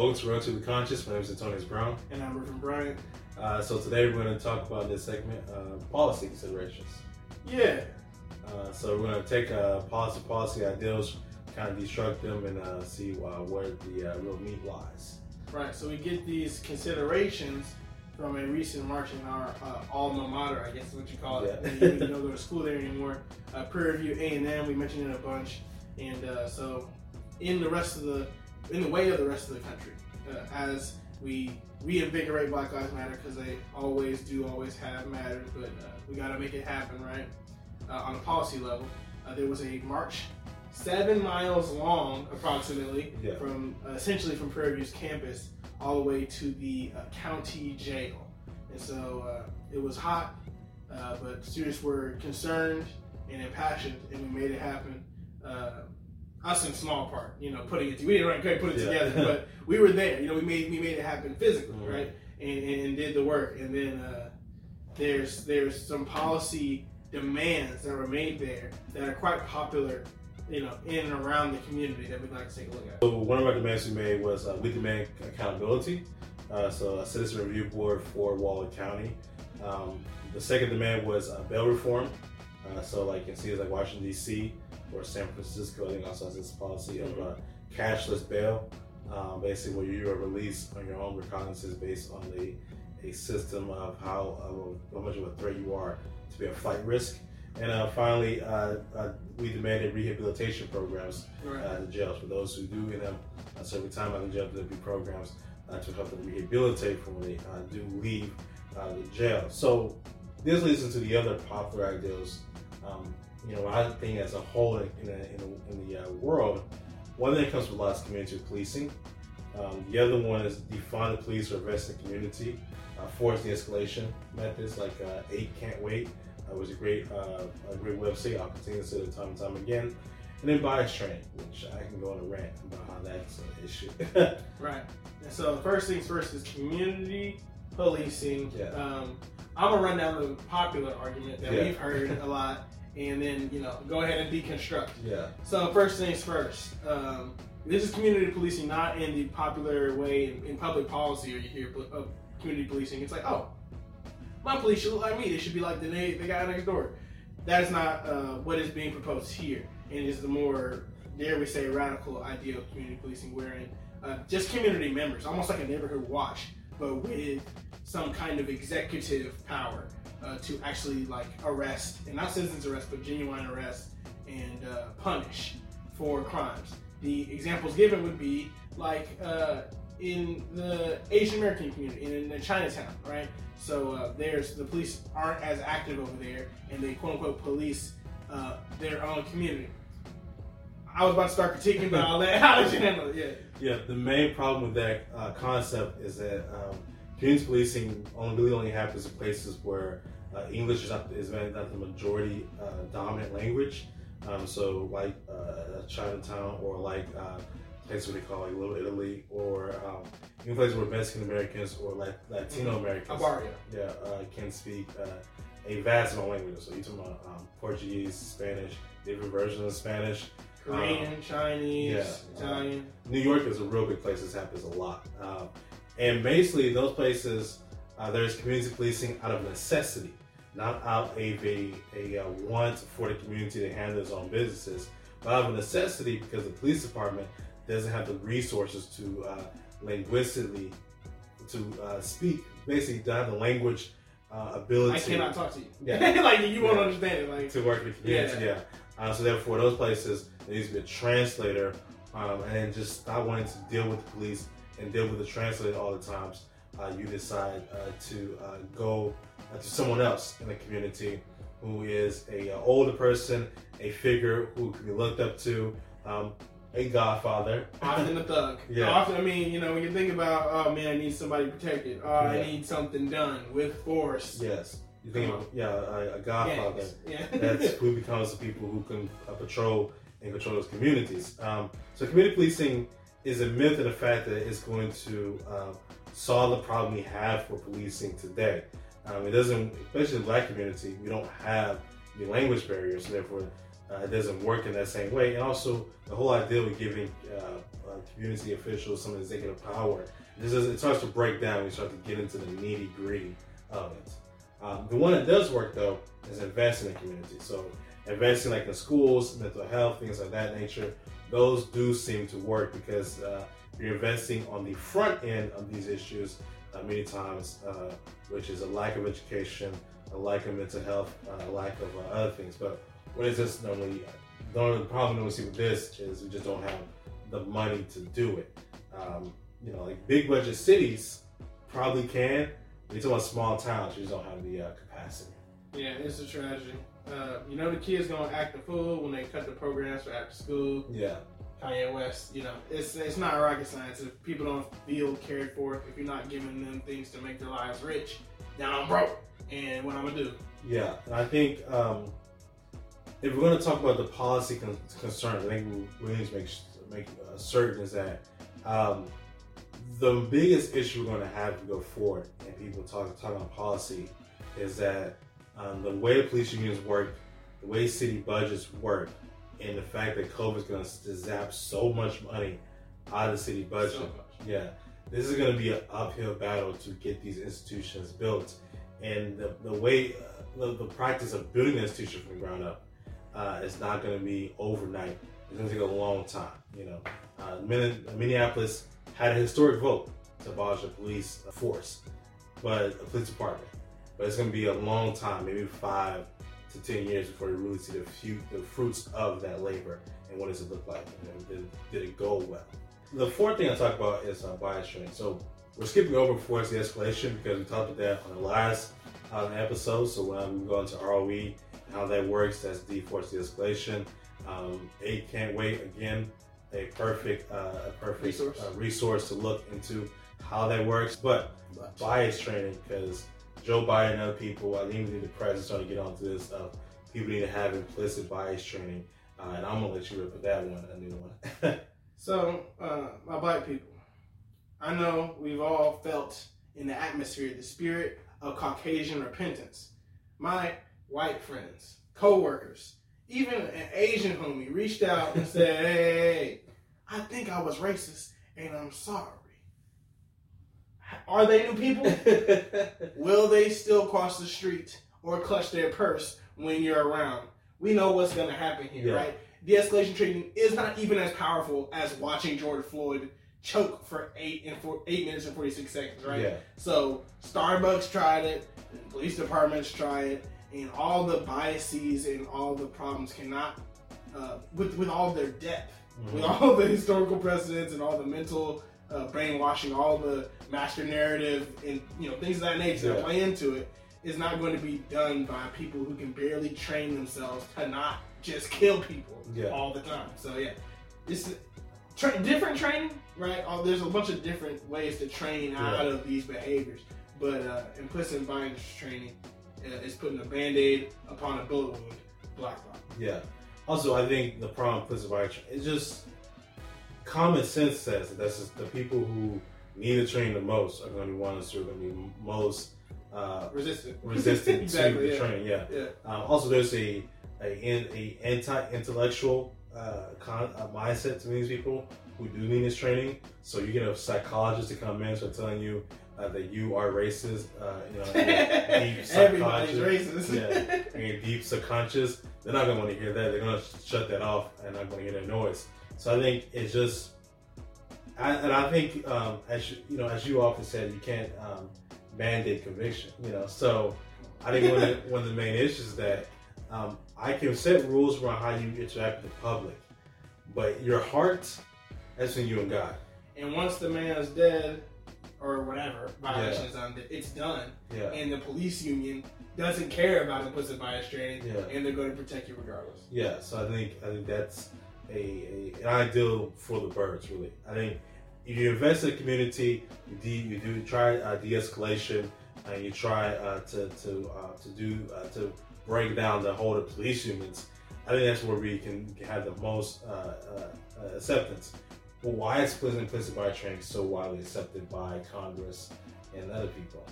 Welcome to Relatively Conscious. My name is Antonius Brown. And I'm Griffin Bryant. Uh, so today we're going to talk about this segment, uh, policy considerations. Yeah. Uh, so we're going to take uh, policy policy ideals, kind of destruct them, and uh, see uh, where the uh, real meat lies. Right. So we get these considerations from a recent march in our uh, alma mater, I guess is what you call it. Yeah. You don't even go to school there anymore. Uh, Prairie View A and M. We mentioned it a bunch, and uh, so in the rest of the in the way of the rest of the country, uh, as we reinvigorate Black Lives Matter because they always do, always have mattered, but uh, we got to make it happen, right? Uh, on a policy level, uh, there was a march seven miles long, approximately, Yeah. from uh, essentially from Prairie View's campus all the way to the uh, county jail. And so uh, it was hot, uh, but students were concerned and impassioned, and we made it happen. Us in small part, you know, putting it. We didn't really put it Yeah. together, but we were there. You know, we made we made it happen physically, Mhm. right? And, and, and did the work. And then uh, there's there's some policy demands that were made there that are quite popular, you know, in and around the community that we'd like to take a look at. So one of our demands we made was uh, we demand accountability. Uh, so a citizen review board for Waller County. Um, the second demand was uh, bail reform. Uh, so like in cities like Washington D.C. or San Francisco, I think also has this policy of uh, cashless bail, um, basically where you are released on your own recognizances based on the a system of how uh, how much of a threat you are to be a flight risk. And uh, finally, uh, uh, we demanded rehabilitation programs Right. uh, the jails for those who do end up uh, serving time out in jail. There'll be programs uh, to help them rehabilitate from when they uh, do leave uh, the jail. So this leads into the other popular ideals. Um, you know, I think as a whole in, in, the- in, the- in the uh, world, one thing that comes with a lot is community policing. Um, the other one is defund the police or invest in the community. Uh, force de-escalation methods like uh, Eight Can't Wait uh, was a great uh, a great website. I'll continue to say it time and time again. And then bias training, which I can go on a rant about how that's an issue. Right. And so first things first is community policing. Yeah. Um, I'm gonna run down the popular argument that Yeah. we've heard a lot, and then you know go ahead and deconstruct. yeah, So first things first. Um, this is community policing, not in the popular way in, in public policy, or you hear of community policing. It's like, oh, my police should look like me. They should be like the, the guy next door. That is not uh, what is being proposed here, and is the more, dare we say, radical idea of community policing, wherein uh, just community members, almost like a neighborhood watch, but with some kind of executive power uh, to actually like arrest, and not citizens arrest, but genuine arrest and uh, punish for crimes. The examples given would be like uh, in the Asian American community, in, Chinatown, right? So uh, there's the police aren't as active over there, and they quote unquote police uh, their own community. I was about to start critiquing, but I'll let you handle it? Yeah. yeah. The main problem with that uh, concept is that um, community policing only really only happens in places where uh, English is not, is not the majority uh, dominant language. Um, so like uh, Chinatown or like uh, places where they call like Little Italy or um, even places where Mexican Americans or like Latino Americans. Abaria. yeah, uh, can speak uh, a vast amount of languages. So you're talking about um, Portuguese, Spanish, different versions of Spanish. Korean, Chinese, yeah. Italian. New York is a real big place. This happens a lot. And basically, those places, uh, there's community policing out of necessity, not out of a, a, uh want for the community to handle its own businesses, but out of necessity because the police department doesn't have the resources to uh, linguistically to uh, speak. Basically, to have the language uh, ability. I cannot talk to you. Yeah. like you won't Yeah. understand it. Like to work with community. Yeah. Yeah. Uh, so therefore, those places there needs to be a translator, um, and just stop wanting to deal with the police and deal with the translator all the times. Uh, you decide uh, to uh, go uh, to someone else in the community who is a uh, older person, a figure who can be looked up to, um, a godfather. often a thug. Yeah. Often, I mean, you know, when you think about, oh man, I need somebody protected. Oh, I need something done with force. Yes. You think, of, yeah, a, a godfather. Yeah. that's who becomes the people who can uh, patrol and control those communities. Um, so community policing is a myth in the fact that it's going to um, solve the problem we have for policing today. Um, it doesn't, especially the black community, we don't have the language barriers, so therefore uh, it doesn't work in that same way. And also, the whole idea of giving uh, uh, community officials some executive power, this is, it starts to break down. We start to get into the nitty gritty of it. Um, the one that does work though is investing in the community. So investing like in schools, mental health, things like that nature. Those do seem to work because uh, you're investing on the front end of these issues uh, many times, uh, which is a lack of education, a lack of mental health, uh, a lack of uh, other things. But what is this normally? The only problem we see with this is we just don't have the money to do it. Um, you know, like big budget cities probably can. But you're about small towns, you just don't have the uh, capacity. Yeah, it's a tragedy. Uh, you know the kids gonna act the fool when they cut the programs for after school. Yeah. Kanye West, you know, it's it's not rocket science. If people don't feel cared for, if you're not giving them things to make their lives rich, now I'm broke. And what I'm gonna do? Yeah, and I think um, if we're going to talk about the policy con- concerns, I think we need to make make uh, certain is that um, the biggest issue we're going to have to go forward, and people talk talk about policy, is that um, the way the police unions work, the way city budgets work, and the fact that COVID is going to zap so much money out of the city budget. So. Yeah, this is going to be an uphill battle to get these institutions built, and the, the way uh, the, the practice of building an institution from the ground up uh, is not going to be overnight. It's going to take a long time. You know, uh, Min- Minneapolis had a historic vote to abolish the police force, but a police department. But it's going to be a long time, maybe five to ten years before you really see the, few, the fruits of that labor and what does it look like. Know, did, did it go well? The fourth thing I talk about is uh, bias training. So we're skipping over force de-escalation because we talked about that on the last uh, episode. So when we go into ROE and how that works, that's D force de-escalation. Um, eight can't wait again. A perfect, uh, a perfect Resource. Uh, resource to look into how that works. But bias training because Joe Biden and other people, I think the president's starting to get onto this. Uh, people need to have implicit bias training, uh, and I'm gonna let you rip that one, a new one. So, uh, my black people, I know we've all felt in the atmosphere the spirit of Caucasian repentance. My white friends, co-workers, even an Asian homie reached out and said, "Hey, I think I was racist, and I'm sorry." Are they new people? Will they still cross the street or clutch their purse when you're around? We know what's going to happen here, Yeah. right? De-escalation training is not even as powerful as watching George Floyd choke for eight and four, eight minutes and forty six seconds, right? Yeah. So Starbucks tried it, police departments try it, and all the biases and all the problems cannot, uh, with with all their depth, with all the historical precedents and all the mental uh, brainwashing, all the master narrative and you know things of that nature that play into it, is not going to be done by people who can barely train themselves to not just kill people Yeah. all the time. So yeah, it's tra- different training, right? Uh, there's a bunch of different ways to train out of these behaviors, but uh, implicit bias training uh, is putting a band-aid upon a bullet wound. Black rock. Yeah. Also, I think the problem with implicit bias training is just common sense says that that's just the people who need to train the most are going to be ones who are going to be most uh, Resistant. resistant exactly. to the yeah. training. Yeah. Yeah. Um, also, there's a a, a anti-intellectual uh, con- uh, mindset to these people who do need this training. So you get a psychologist to come in, so telling you uh, that you are racist. Uh, you know, deep subconscious- racist. Yeah, and deep subconscious. They're not gonna want to hear that. They're gonna shut that off and not gonna hear that noise. So I think it's just, I, and I think um, as you, you know, as you often said, you can't um, mandate conviction. You know, so I think one of the, one of the main issues is that um, I can set rules around how you interact with the public, but your heart, that's in you and God. And once the man is dead, or whatever violation is done, it's done. Yeah, And the police union doesn't care about the implicit bias training, Yeah. and they're going to protect you regardless. yeah. So I think I think that's a, a an ideal for the birds. Really, I think if you invest in the community, you, de, you do try uh, de-escalation, and you try uh, to to uh, to do uh, to break down the whole of police unions. I think that's where we can have the most uh, uh, acceptance. But why is implicit implicit bias training so widely accepted by Congress and other people?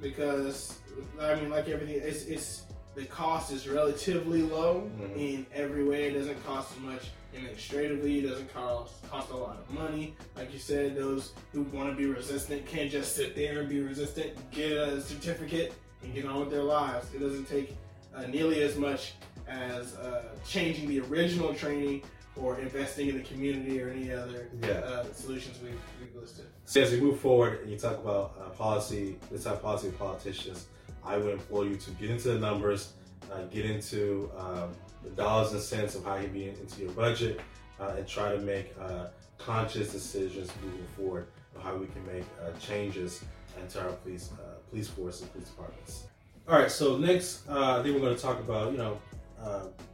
because I mean, like everything, it's it's the cost is relatively low Mhm. in every way. It doesn't cost as much administratively. It doesn't cost cost a lot of money. Like you said, those who want to be resistant can't just sit there and be resistant, get a certificate, and get on with their lives. It doesn't take uh, nearly as much as uh, changing the original training or investing in the community or any other Yeah. uh, solutions we've, we've listed. So as we move forward and you talk about uh, policy, this type of policy of politicians, I would implore you to get into the numbers, uh, get into um, the dollars and cents of how you be into your budget, uh, and try to make uh, conscious decisions moving forward of how we can make uh, changes into our police uh, police force and police departments. All right, so next, uh, I think we're going to talk about you know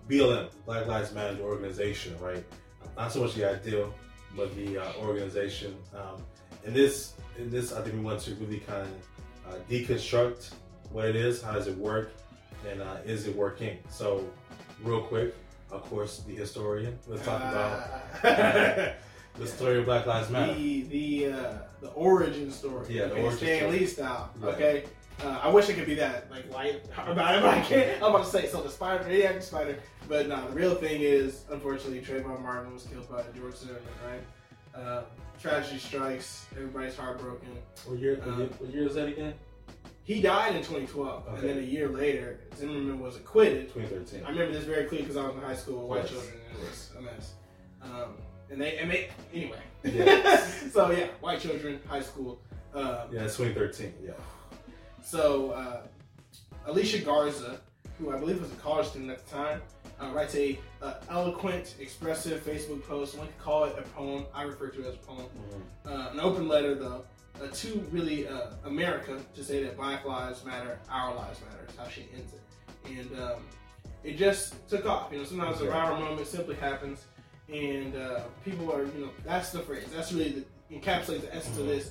BLM, Black Lives Matter organization, right? Not so much the ideal, but the organization. Um, this, in this, I think we want to really kind of deconstruct what it is, how does it work, and uh, is it working? So, real quick, of course, the historian. Let's talk about Uh, the story of Black Lives Matter. the the uh, the origin story. Yeah, the origin Stan story. Lee style. Yeah. Okay, uh, I wish it could be that like light about it, but I can't. I'm about to say so. The spider, yeah, the spider. But no, the real thing is, unfortunately, Trayvon Martin was killed by George Zimmerman. Right? Uh, tragedy strikes. Everybody's heartbroken. What year, what Um, year, what year is that again? He died in 2012, and then a year later, Zimmerman was acquitted 2013. I remember this very clear because I was in high school white Yes. children, and it was a mess. Um, and they and they anyway. Yeah. so yeah, white children, high school. Um, Yeah, 2013. Yeah. So uh, Alicia Garza, who I believe was a college student at the time, uh, writes a uh, eloquent, expressive Facebook post. One could call it a poem. I refer to it as a poem. Uh, an open letter, though, uh, to really uh, America to say that Black Lives Matter, our lives matter. Is how she ends it, and um, it just took off. You know, sometimes a viral moment simply happens, and uh, people are, you know, that's the phrase. That's really the, encapsulates the essence of Mhm. this.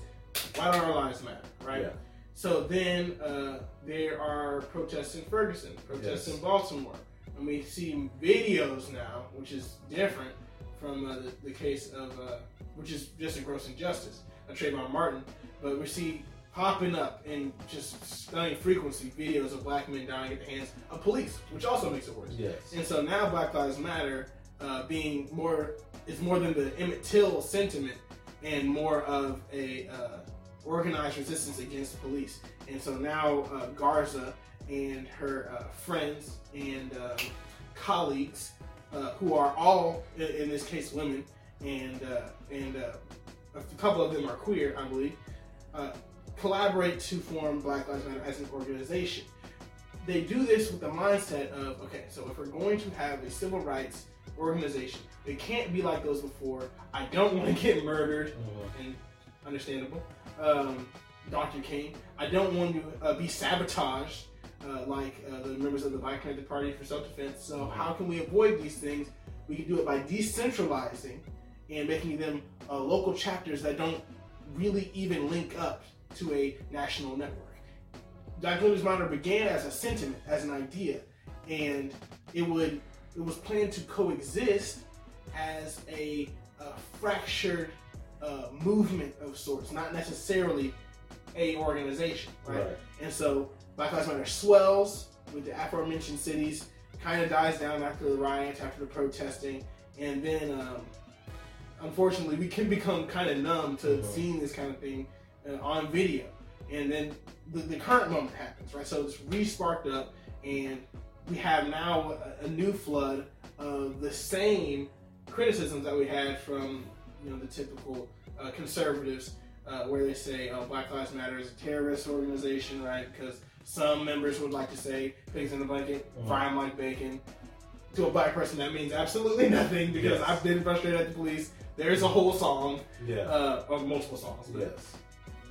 Why do our lives matter, right? Yeah. So then uh, there are protests in Ferguson, protests Yes. in Baltimore, and we see videos now, which is different from uh, the, the case of, uh, which is just a gross injustice, of Trayvon Martin, but we see popping up in just stunning frequency videos of black men dying at the hands of police, which also makes it worse. Yes. And so now Black Lives Matter uh, being more, it's more than the Emmett Till sentiment and more of a uh, organized resistance against police. And so now uh, Garza and her uh, friends and um, colleagues, uh, who are all in this case women, and uh, and uh, a couple of them are queer, I believe, uh, collaborate to form Black Lives Matter as an organization they do this with the mindset of okay, so if we're going to have a civil rights organization, it can't be like those before. I don't want to get murdered, Mhm. and understandable. Um, Dr. King, I don't want to uh, be sabotaged uh, like uh, the members of the Black Panther Party for self-defense. So how can we avoid these things? We can do it by decentralizing and making them uh, local chapters that don't really even link up to a national network. Black Lives Matter began as a sentiment, as an idea, and it would it was planned to coexist as a, uh fractured uh, movement of sorts, not necessarily a organization, right? Right. And so Black Lives Matter swells with the aforementioned cities, kind of dies down after the riots, after the protesting, and then um, unfortunately we can become kind of numb to Mhm. seeing this kind of thing uh, on video. And then the, the current moment happens, right? So it's re-sparked up, and we have now a, a new flood of the same criticisms that we had from you know the typical uh, conservatives, uh, where they say oh, Black Lives Matter is a terrorist organization, right? Because some members would like to say pigs in the blanket, Mhm. fry 'em like bacon. To a black person, that means absolutely nothing because Yes. I've been frustrated at the police. There's a whole song, Yeah. uh, or multiple songs. but- yes.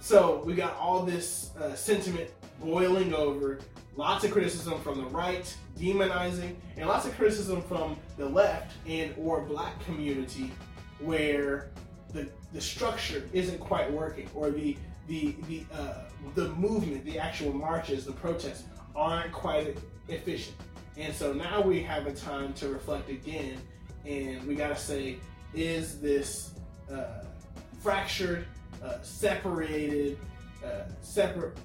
so we got all this uh, sentiment boiling over, lots of criticism from the right, demonizing, and lots of criticism from the left and or black community, where the the structure isn't quite working, or the the the uh, the movement, the actual marches, the protests aren't quite efficient. And so now we have a time to reflect again, and we gotta say, is this uh, fractured? uh, separated, uh, separate,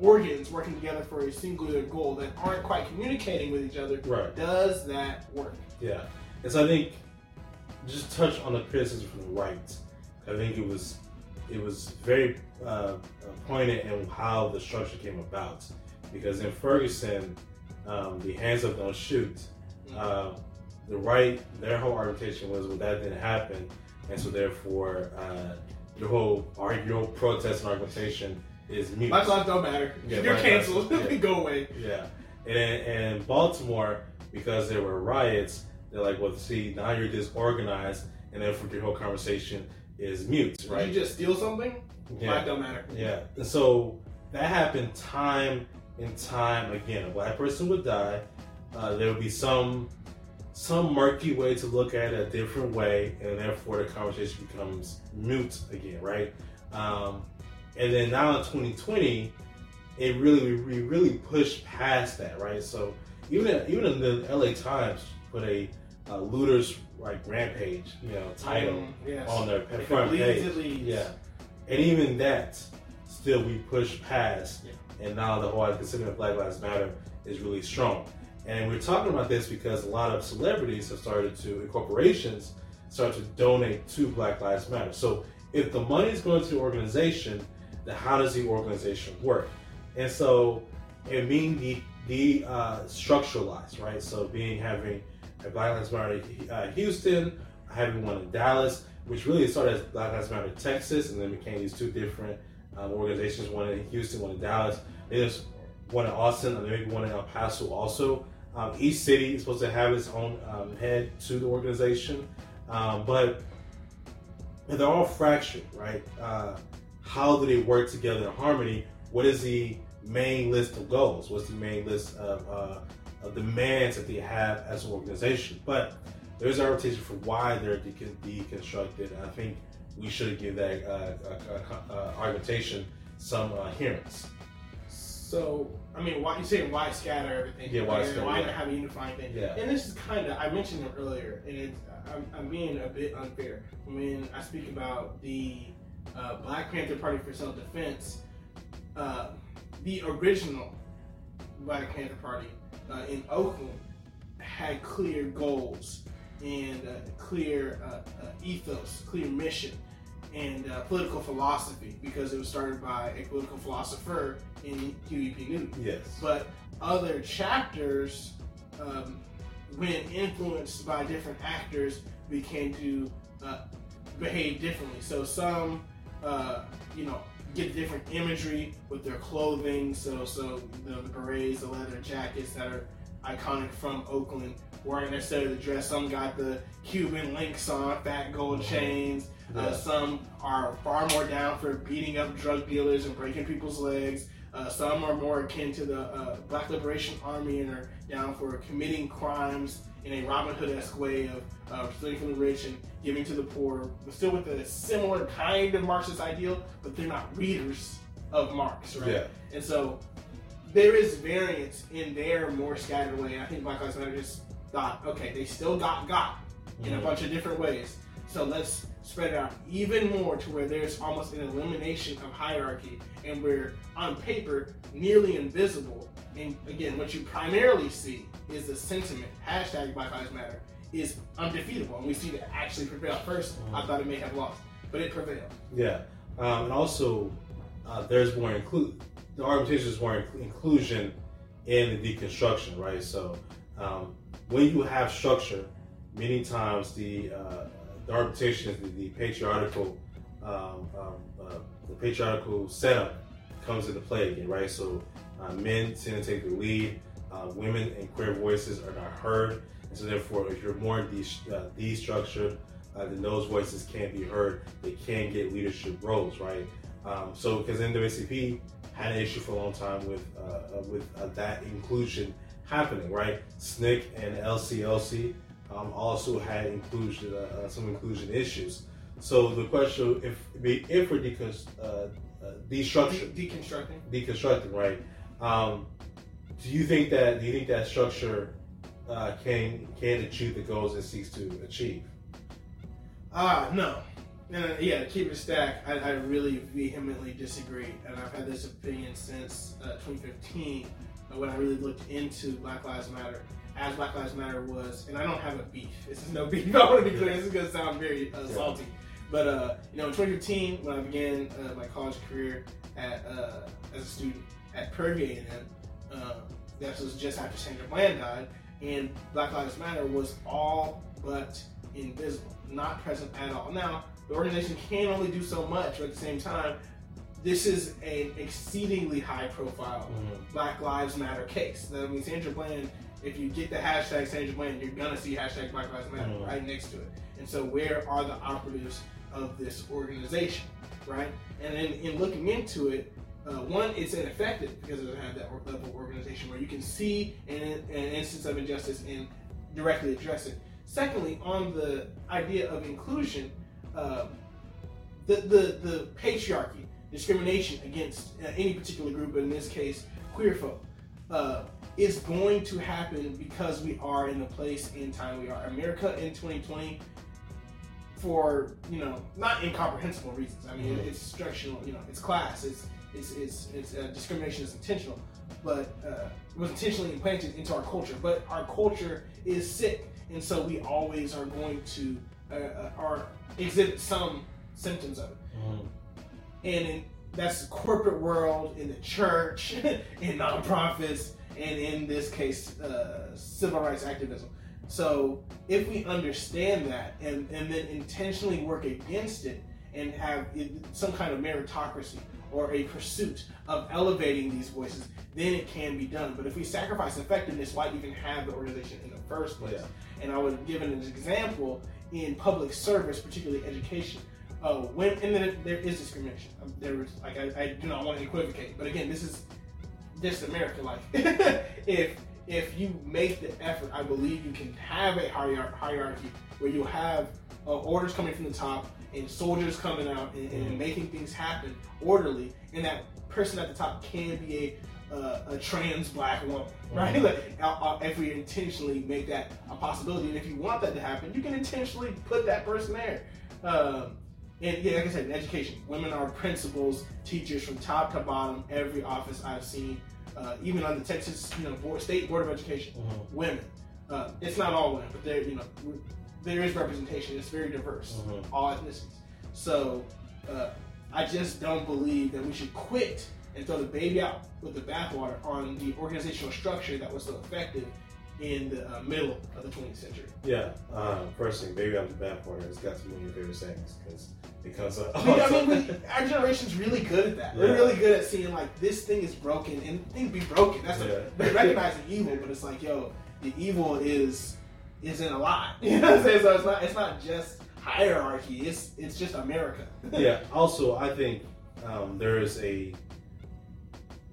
organs working together for a singular goal that aren't quite communicating with each other, Right. does that work? Yeah, and so I think just touch on the criticism from the right. I think it was it was very uh, pointed in how the structure came about because in Ferguson, um, the hands up don't shoot. Uh, the right, their whole argumentation was, well, that didn't happen, and so therefore, uh, your whole arg- your whole protest and argumentation is mute. Black lives don't matter. Yeah, You're canceled. yeah. Go away. Yeah, and Baltimore, because there were riots, they're like, well, see, now you're disorganized, and therefore your whole conversation is mute, right? You just steal something. Black yeah, don't matter. yeah. And so that happened time and time again. A black person would die. Uh, there would be some some murky way to look at it a different way, and therefore the conversation becomes mute again, right? Um, and then now in 2020, it really we really pushed past that, right? So even even in the LA Times put a uh, looters like rampage, you know, title Mm, yes. on their front page. Yeah, and even that, still we push past, Yeah. and now the whole considering of Black Lives Matter is really strong. And we're talking about this because a lot of celebrities have started to, and corporations, start to donate to Black Lives Matter. So if the money is going to the organization, then how does the organization work? And so it being de, de uh, structuralized, right? So being having a Black Lives Matter uh, Houston, having one in Dallas, which really started as Black Lives Matter Texas, and then became these two different um, organizations, one in Houston, one in Dallas. There's one in Austin, and maybe one in El Paso also. Um, each city is supposed to have its own um, head to the organization, um, but they're all fractured, right? Uh, how do they work together in harmony? What is the main list of goals? What's the main list of, uh, of demands that they have as an organization? But there's an argumentation for why they're decon- deconstructed. I think we should give that uh, argumentation some uh, hearings. So, I mean, why you saying why scatter everything? Yeah, why scatter, Why yeah. not have a unifying thing? Yeah. And this is kind of I mentioned it earlier, and it's, I'm, I'm being a bit unfair when I speak about the uh, Black Panther Party for Self Defense. Uh, the original Black Panther Party uh, in Oakland had clear goals and uh, clear uh, uh, ethos, clear mission, and uh, political philosophy because it was started by a political philosopher in Huey P. Newton. Yes. But other chapters, um, when influenced by different actors, began to uh, behave differently. So some, uh, you know, get different imagery with their clothing. So so the, the berets, the leather jackets that are iconic from Oakland weren't necessarily the dress. Some got the Cuban links on, fat gold chains. Uh, some are far more down for beating up drug dealers and breaking people's legs. Uh, some are more akin to the uh, Black Liberation Army and are down for committing crimes in a Robin Hood-esque way of uh, stealing from the rich and giving to the poor, but still with a similar kind of Marxist ideal, but they're not readers of Marx, right? Yeah. And so there is variance in their more scattered way. And I think Black Lives Matter just thought, okay, they still got got in a Mhm. bunch of different ways. So let's spread out even more to where there's almost an elimination of hierarchy and we're on paper nearly invisible. And again, what you primarily see is the sentiment, hashtag Black Lives Matter, is undefeatable. And we see that actually prevail. First, I thought it may have lost, but it prevailed. Yeah, um, and also uh, there's more include the argumentation is more inc- inclusion in the deconstruction, right? So um, when you have structure, many times the uh, the is the, the patriarchal um, um, uh, the patriarchal setup comes into play again, right? So uh, men tend to take the lead, uh, women and queer voices are not heard, and so therefore, if you're more de- uh, destructured uh, then those voices can't be heard. They can get leadership roles, right? Um, so, because NAACP had an issue for a long time with uh, uh, with that inclusion happening, right? SNCC and SCLC um, also had inclusion uh, uh, some inclusion issues. So the question, if if we're decon- uh, uh, destructured, De- deconstructing. deconstructing, right? Um, do you think that do you think that structure uh, can can achieve the goals it seeks to achieve? Ah, no. uh, yeah, to keep it stacked, I, I really vehemently disagree, and I've had this opinion since uh, 2015 uh, when I really looked into Black Lives Matter. As Black Lives Matter was, and I don't have a beef. This is no beef. I want to be clear. This is gonna sound very uh, salty, but uh, you know, in 2015, when I began uh, my college career at uh, as a student at Prairie A&M, um, that was just after Sandra Bland died, and Black Lives Matter was all but invisible, not present at all. Now, the organization can only do so much, but at the same time, this is an exceedingly high profile Mhm. Black Lives Matter case. I mean, Sandra Bland, if you get the hashtag Sandra Bland, you're gonna see hashtag Black Lives Matter Mhm. right next to it. And so, where are the operatives of this organization, right? And then in looking into it, uh, one, it's ineffective because it doesn't have that level of organization where you can see an, an instance of injustice and directly address it. Secondly, on the idea of inclusion, um, the, the, the patriarchy, discrimination against uh, any particular group, but in this case, queer folk, uh, is going to happen because we are in the place in time we are. America in 2020, for you know, not incomprehensible reasons. I mean, Mhm. it's structural. You know, it's class. It's it's it's, it's uh, discrimination is intentional, but uh, it was intentionally implanted into our culture. But our culture is sick, and so we always are going to uh, uh, are exhibit some symptoms of it Mhm. and in, that's the corporate world, in the church, in nonprofits, and in this case, uh, civil rights activism. So if we understand that and, and then intentionally work against it and have some kind of meritocracy or a pursuit of elevating these voices, then it can be done. But if we sacrifice effectiveness, why even have the organization in the first place? Yeah. And I would give an example in public service, particularly education. Uh, when and then there is discrimination. There was like I, I do not want to equivocate, but again, this is this is America life. if if you make the effort, I believe you can have a hierarchy where you have uh, orders coming from the top and soldiers coming out and, and Mhm. making things happen orderly, and that person at the top can be a uh, a trans black woman, right? Mhm. Like, uh, uh, if we intentionally make that a possibility, and if you want that to happen, you can intentionally put that person there. Um, and yeah, like I said, in education, women are principals, teachers from top to bottom. Every office I've seen, uh, even on the Texas, you know, board, state board of education, Mhm. women. Uh, it's not all women, but there, you know, there is representation. It's very diverse, Mhm. all ethnicities. So uh, I just don't believe that we should quit and throw the baby out with the bathwater on the organizational structure that was so effective in the uh, middle of the 20th century. Yeah. Um, first thing, baby out the It's got to be one of your favorite sayings because it comes up. I mean, we, our generation's really good at that. We're really good at seeing like this thing is broken and things be broken. That's Yeah. a, they recognize the evil, but it's like, yo, the evil is is in a lot. You know what I'm saying? So it's not it's not just hierarchy. It's it's just America. yeah. Also, I think um, there is a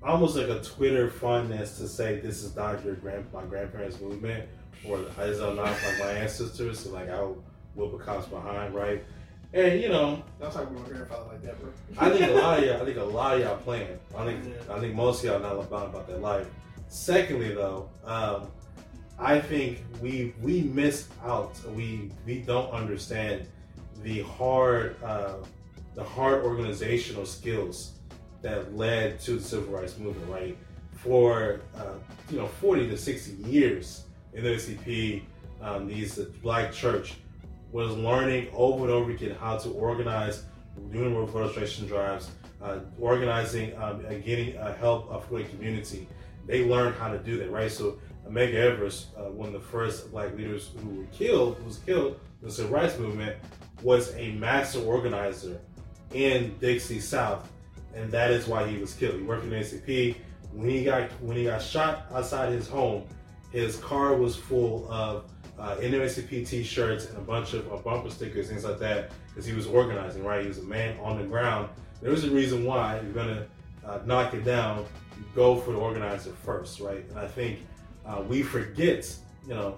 almost like a Twitter fondness to say this is not your grand my grandparents' movement or this is not like my ancestors. So like I'll whoop a cops behind, right? And you know, Don't talk about my grandfather like that, bro. I think a lot of y'all, I think a lot of y'all playing. I think Yeah. I think most of y'all not about about that life. Secondly, though, um, I think we we miss out. We we don't understand the hard uh, the hard organizational skills that led to the civil rights movement. Right for uh, you know forty to sixty years in the NCP, um, these the Black Church was learning over and over again how to organize, doing registration drives, uh, organizing, um, getting uh, help uh, for the community. They learned how to do that, right? So Medgar Evers, uh, one of the first black leaders who were killed, was killed in the civil rights movement, was a master organizer in Dixie South, and that is why he was killed. He worked in ACP. When he got when he got shot outside his home, his car was full of uh, NAACP T-shirts and a bunch of uh, bumper stickers, things like that, because he was organizing. Right, he was a man on the ground. There was a reason why you're gonna uh, knock it down. Go for the organizer first, right? And I think uh, we forget, you know,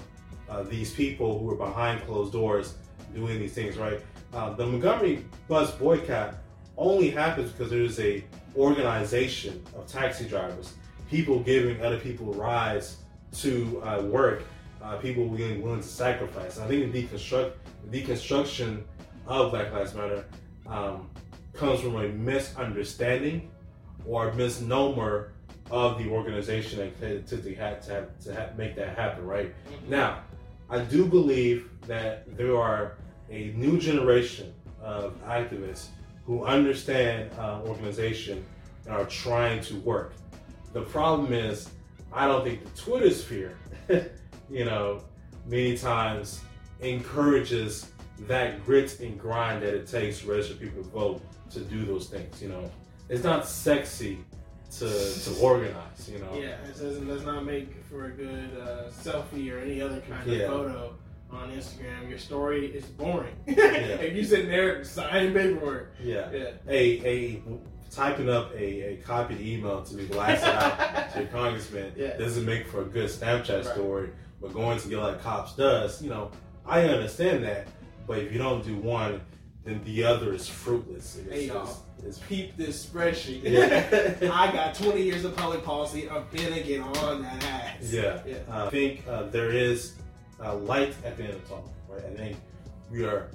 uh, these people who are behind closed doors doing these things, right? Uh, the Montgomery bus boycott only happens because there's a organization of taxi drivers, people giving other people rides to uh, work, uh, people being willing to sacrifice. I think the deconstruct the deconstruction of Black Lives Matter um, comes from a misunderstanding or misnomer of the organization that to, to, have, to, have, to have, make that happen, right? Mm-hmm. Now, I do believe that there are a new generation of activists who understand uh, organization and are trying to work. The problem is, I don't think the Twitter sphere, you know, many times encourages that grit and grind that it takes to register people to vote to do those things. You know, it's not sexy to to organize. You know. Yeah, it doesn't does not make for a good uh, selfie or any other kind Yeah. of photo on Instagram. Your story is boring. Yeah. if you sitting there signing paperwork, Yeah. yeah. A a typing up a, a copied email to be blasted out to your congressman Yeah. doesn't make for a good Snapchat Right. story, but going to get like cops does. You know, I understand that, but if you don't do one, then the other is fruitless. It's, Hey, y'all. it's- Peep this spreadsheet. Yeah. I got 20 years of public policy. I'm gonna get on that ass. Yeah. Yeah. Uh, I think uh, there is uh, light at the end of the tunnel, right? I think we are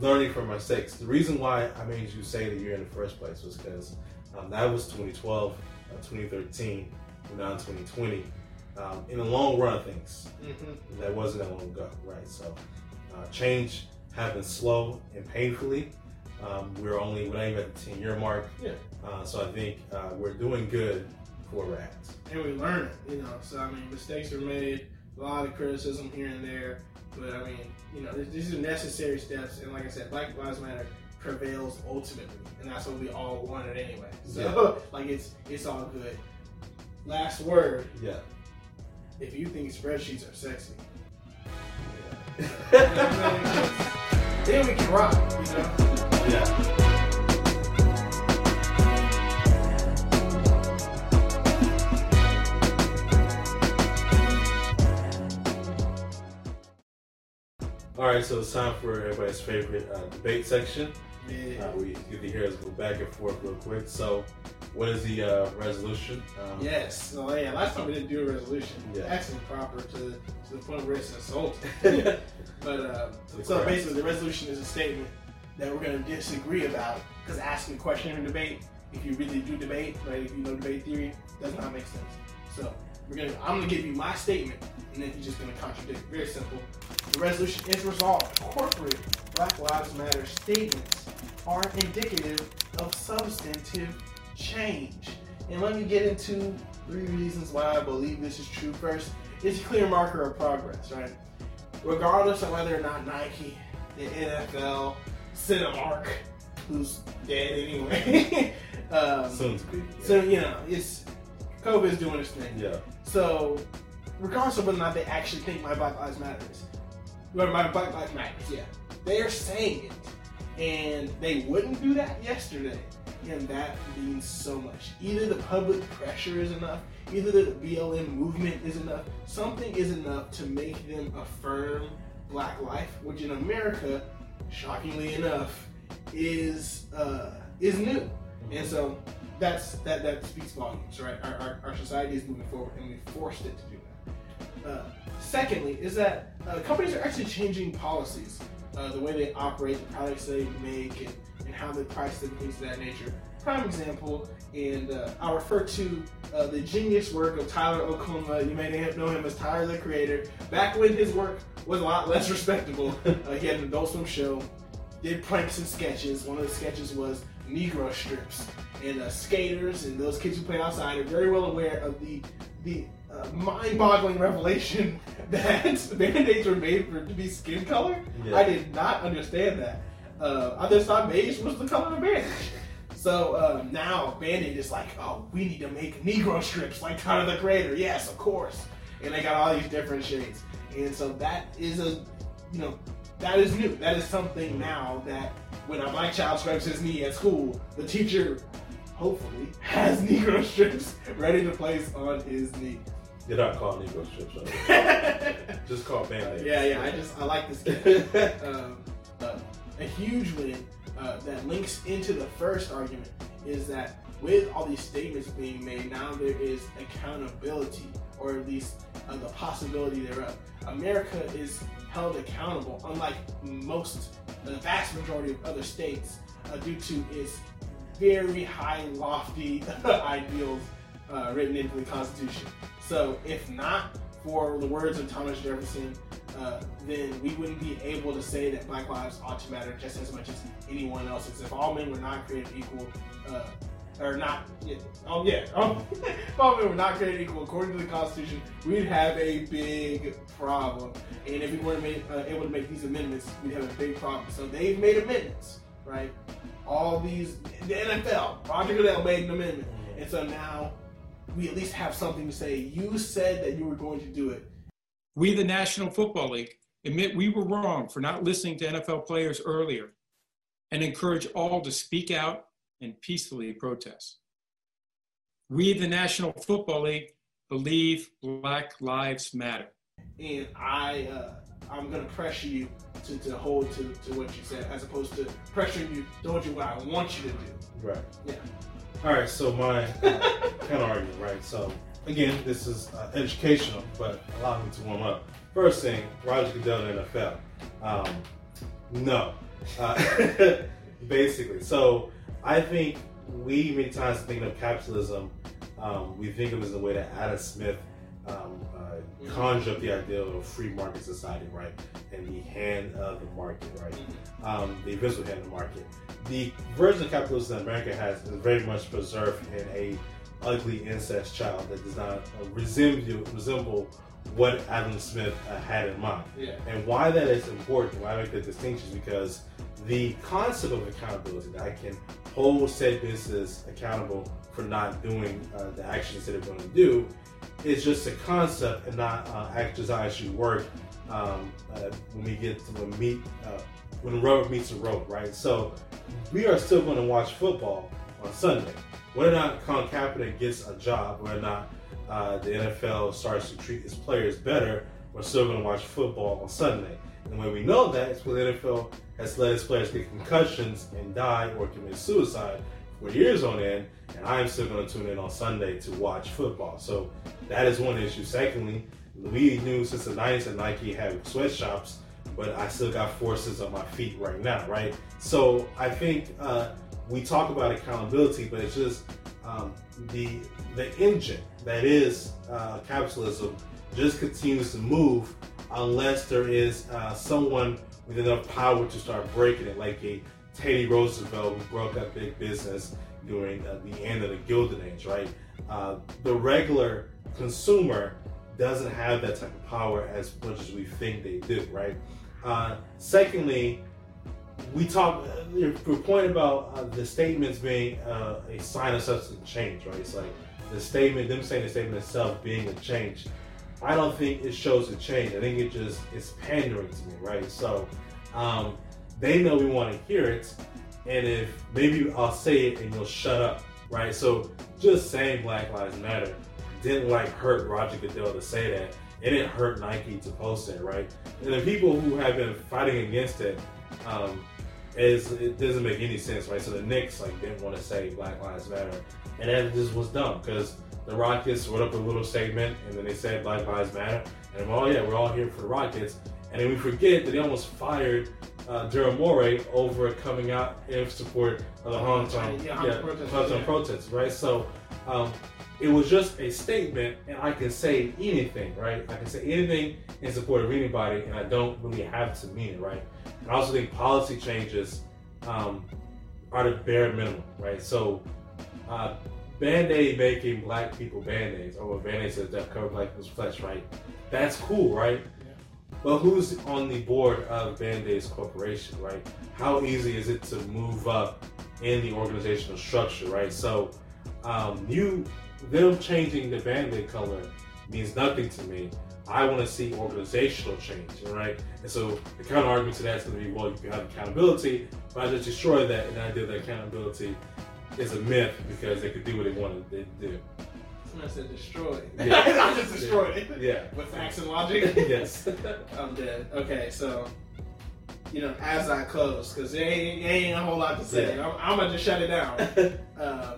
learning from our mistakes. The reason why I made you say the year in the first place was because um, that was 2012, uh, 2013, and now 2020. Um, in the long run of things, Mhm. that wasn't that long ago, right? So uh, change happens slow and painfully. Um, we're only we're not even at the 10 year mark. Yeah. Uh, so I think uh, we're doing good for where and we learn it, you know. So I mean, mistakes are made, a lot of criticism here and there, but I mean, you know, th- these are necessary steps. And like I said, Black Lives Matter prevails ultimately, and that's what we all wanted anyway. So Yeah. like, it's it's all good. Last word: Yeah. if you think spreadsheets are sexy, Yeah. then we can rock, you know. yeah. Right, so it's time for everybody's favorite uh, debate section. Yeah. Uh, we get to hear us go back and forth real quick. So, what is the uh, resolution? Um, Yes. So yeah, last time we didn't do a resolution. Yeah. Actually, proper to to the point where it's insulting. But uh, so crowd. basically, the resolution is a statement that we're going to disagree about. Because asking a question in a debate, if you really do debate, right? If you know debate theory, does not make sense. So we're gonna, I'm going to give you my statement, and then you're just going to contradict. Very simple. The resolution is resolved. Corporate Black Lives Matter statements are indicative of substantive change. And let me get into three reasons why I believe this is true. First, it's a clear marker of progress, right? regardless of whether or not Nike, the NFL, Cinemark, who's dead anyway. um, Soon to be. Yeah. so you know, it's COVID's doing its thing. yeah. So regardless of whether or not they actually think my Black Lives Matters, or my Black Lives Matters, yeah, they are saying it, and they wouldn't do that yesterday, and that means so much. Either the public pressure is enough, either the BLM movement is enough, something is enough to make them affirm Black life, which in America, shockingly enough, is uh, is new, and so that's that that speaks volumes, right? Our, our, our society is moving forward, and we forced it to do that. Uh, secondly, is that uh, companies are actually changing policies, uh, the way they operate, the products they make, and, and how they price them, things of that nature. Prime example, and uh, I'll refer to uh, the genius work of Tyler Okonma. You may know him as Tyler the Creator. Back when his work was a lot less respectable, uh, he had an Adult Swim show, did pranks and sketches. One of the sketches was Negro strips, and uh, skaters and those kids who play outside are very well aware of the the uh, mind-boggling revelation that band-aids were made for to be skin color. Yeah. I did not understand that. Uh, I just thought beige was the color of the bandage. So um, now Band-Aid is like, oh, we need to make Negro strips like Tyler the Creator. Yes, of course. And they got all these different shades. And so that is a, you know, that is new. That is something now that when a black child scrapes his knee at school, the teacher hopefully has Negro strips ready to place on his knee. They're not called Negro strips. Just called band-aids. yeah. Yeah, I just I like this game. um, uh, a huge win uh, that links into the first argument is that with all these statements being made, now there is accountability, or at least uh, the possibility thereof. America is held accountable, unlike most, the vast majority of other states, uh, due to its very high, lofty ideals uh, written into the Constitution. So, if not for the words of Thomas Jefferson, uh, then we wouldn't be able to say that Black lives ought to matter just as much as anyone else's. If all men were not created equal, uh, or not, yeah, oh yeah, um, if all men were not created equal according to the Constitution, we'd have a big problem. And if we weren't made, uh, able to make these amendments, we'd have a big problem. So they've made amendments, right? All these, the NFL, Roger Goodell made an amendment, and so now we at least have something to say. You said that you were going to do it. We, the National Football League, admit we were wrong for not listening to NFL players earlier and encourage all to speak out and peacefully protest. We, the National Football League, believe Black Lives Matter. And I, uh, I'm going to pressure you to, to hold to, to what you said as opposed to pressuring you to do what I want you to do. Right. Yeah. All right. So my uh, kind of argument, right? So again, this is uh, educational, but allow me to warm up. First thing, Roger Goodell in the NFL. Um, no. Uh, basically. So I think we many times thinking of capitalism, um, we think of it as a way that Adam Smith um, uh, conjure up the idea of a free market society, right? And the hand of the market, right? Um, the invisible hand of the market. The version of capitalism that America has is very much preserved in a ugly incest child that does not uh, resemble resemble what Adam Smith uh, had in mind. Yeah. And why that is important, why I make the distinction is because the concept of accountability that I can hold said business accountable for not doing uh, the actions that they're going to do It's just a concept and not uh, actions that actually work um, uh, when we get to the meet uh, when the rubber meets the road, right? So we are still going to watch football on Sunday. Whether or not Colin Kaepernick gets a job, whether or not uh, the NFL starts to treat its players better, we're still going to watch football on Sunday. And when we know that, it's when the NFL has let its players get concussions and die or commit suicide for years on end, and I'm still going to tune in on Sunday to watch football. So that is one issue. Secondly, we knew since the 90s that Nike had sweatshops, but I still got forces on my feet right now, right? So I think uh, we talk about accountability, but it's just um, the the engine that is uh, capitalism just continues to move unless there is uh, someone with enough power to start breaking it, like a Teddy Roosevelt who broke up big business during the end of the Gilded Age, right? Uh, the regular consumer doesn't have that type of power as much as we think they do, right? Uh, secondly, we talk, uh, your point about uh, the statements being a sign of substantive change, right? It's like the statement, them saying the statement itself being a change. I don't think it shows a change. I think it just it's pandering to me, right? So um, they know we want to hear it, and if maybe I'll say it and you'll shut up, right? So just saying Black Lives Matter didn't like hurt Roger Goodell to say that. It didn't hurt Nike to post it, right? And the people who have been fighting against it, um, is it doesn't make any sense, right? So the Knicks like didn't want to say Black Lives Matter, and that just was dumb because the Rockets wrote up a little statement and then they said Black Lives Matter, and I'm, oh yeah, we're all here for the Rockets, and then we forget that they almost fired uh, Daryl Morey over coming out in support of the Hong Kong, Yeah, yeah, protests, yeah. protests, right? So um, it was just a statement, and I can say anything, right? I can say anything in support of anybody, and I don't really have to mean it, right? And I also think policy changes um, are the bare minimum, right? So, uh, Band Aid making black people band aids, or what Band Aid says that cover black people's flesh, right? That's cool, right? But who's on the board of Band Aids Corporation, right? How easy is it to move up in the organizational structure, right? So, um, you them changing the Band Aid color means nothing to me. I want to see organizational change, right? And so the counter argument to that is going to be, well, you can have accountability, but I just destroy that and the idea that accountability is a myth because they could do what they wanted to do. I said destroy. Yeah. I just destroyed it. Yeah. With facts and logic. yes. I'm dead. Okay, so you know, as I close, because there ain't, there ain't a whole lot to say. Yeah. I'm, I'm gonna just shut it down. um,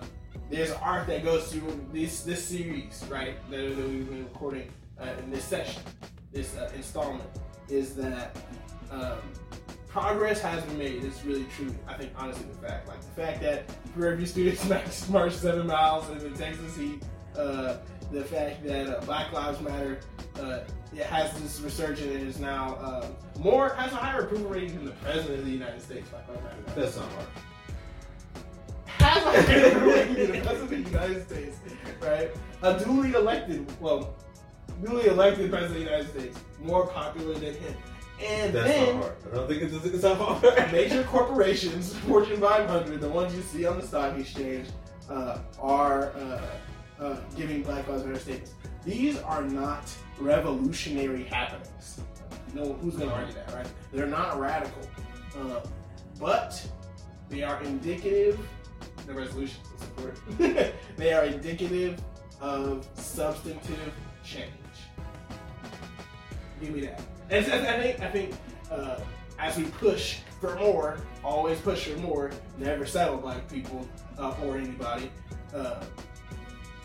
there's art that goes through this this series, right? That, that we've been recording uh, in this session, this uh, installment, is that um, progress has been made. It's really true. I think honestly the fact, like the fact that Prairie View students marched seven miles in the Texas heat, uh, the fact that uh, Black Lives Matter uh, it has this resurgence and is now uh, more has a higher approval rating than the president of the United States. Black Lives Matter. That's not hard. Has a higher approval rating than the president of the United States, right? A duly elected, well, duly elected president of the United States, more popular than him. And That's then. I don't think it's, it's not hard. major corporations, Fortune 500, the ones you see on the stock exchange, uh, are uh, uh, giving Black Lives Matter statements. These are not revolutionary happenings. No, who's going to argue that, right? They're not radical, uh, but they are indicative. The resolution is important. they are indicative of substantive change. Give me that. And I think I think uh, as we push for more, always push for more, never settle, black people uh, or anybody. Uh,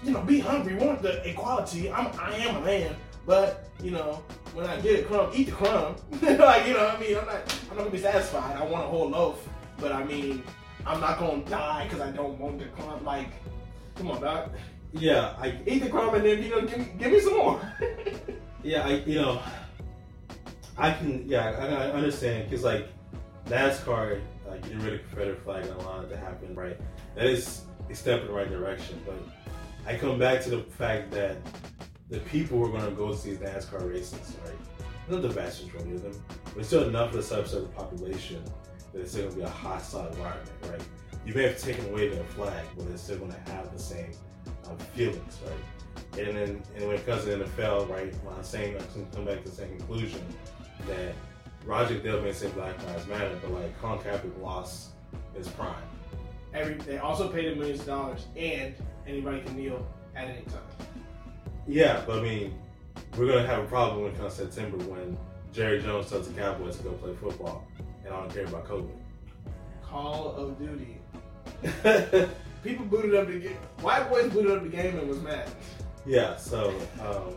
you know, be hungry, want the equality. I'm I am a man, but you know, when I get a crumb, eat the crumb. like you know, what I mean, I'm not I'm not gonna be satisfied. I want a whole loaf, but I mean, I'm not gonna die because I don't want the crumb. Like, come on, doc. Yeah, I Eat the crumb and then you know, give me give me some more. yeah, I you know, I can yeah, I, I understand because like NASCAR, uh, getting rid of Confederate flag and allowing it to happen, right? That is a step in the right direction, but I come back to the fact that the people who are going to go to these NASCAR races, right? Not the vast majority of them, but still enough of a subset of the population that it's still going to be a hostile environment, right? You may have taken away their flag, but it's still going to have the same um, feelings, right? And then and when it comes to the NFL, right, when I'm saying I can come back to the same conclusion that Roger may say Black Lives Matter, but like Colin Kaepernick lost his prime. Every they also paid him millions of dollars, and anybody can kneel at any time. Yeah, but I mean, we're gonna have a problem when it comes to September when Jerry Jones tells the Cowboys to go play football, and I don't care about COVID. Call of Duty. People booted up the game. White boys booted up the game and was mad. yeah, so um,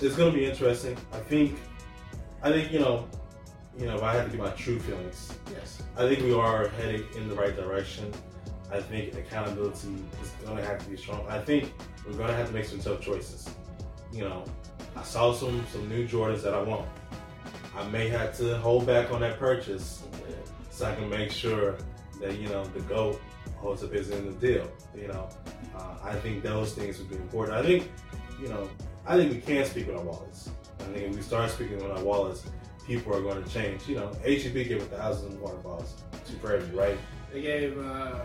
it's gonna be interesting. I think, I think you know, you know, if I had to give my true feelings, Yes. I think we are heading in the right direction. I think accountability is going to have to be strong. I think we're going to have to make some tough choices. You know, I saw some some new Jordans that I want. I may have to hold back on that purchase so I can make sure that you know the goat holds up his end of the deal. You know, uh, I think those things would be important. I think, you know, I think we can speak with our wallets. I think if we start speaking with our wallets, people are going to change. You know, HEB gave a thousand water bottles to Prairie, View, right? They gave uh,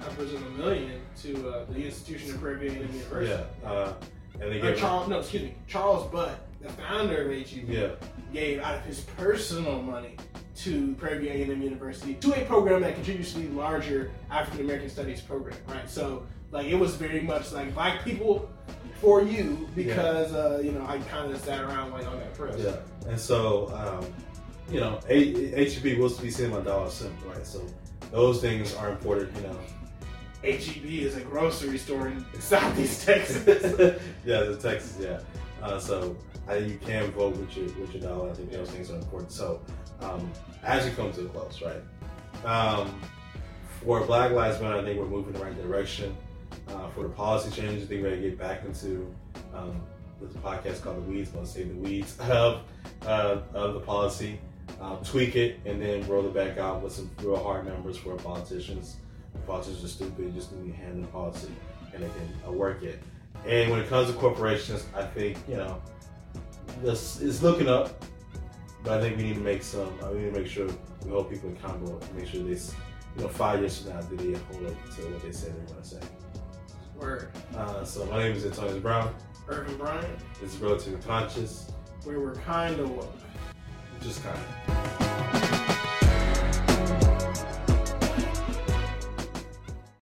upwards of a million to uh, the institution of Prairie View A&M University. Yeah, uh, and they gave. Charles, no, excuse me, Charles Butt, the founder of HEB, Yeah, gave out of his personal money to Prairie View A&M University to a program that contributes to the larger African American Studies program, right? So, like, it was very much like black people for you because, uh, you know, I kind of sat around like on that press. yeah, and so um, you know, HEB will be seeing my dollar cent, right? So those things are important. You know, HEB is a grocery store in Southeast Texas. yeah, the Texas, yeah. Uh, so I you can vote with your with your dollar. I think those things are important. So um, as we come to a close, right? Um, for Black Lives Matter, I think we're moving in the right direction. Uh, for the policy changes, I think we're gonna get back into um, this podcast called The Weeds. Gonna say the weeds of uh, of the policy, um, tweak it, and then roll it back out with some real hard numbers for politicians. Politicians are stupid; just need to handle policy, and they can uh, work it. And when it comes to corporations, I think you know this is looking up, but I think we need to make some. Uh, we need to make sure we hold people accountable and make sure they, you know, five years from now, do they hold up to what they said they were going to say. Word. Uh, so my name is Antonio Brown. Irvin Bryant, This is Relatively Conscious. where we're kind of woke. Just kind of.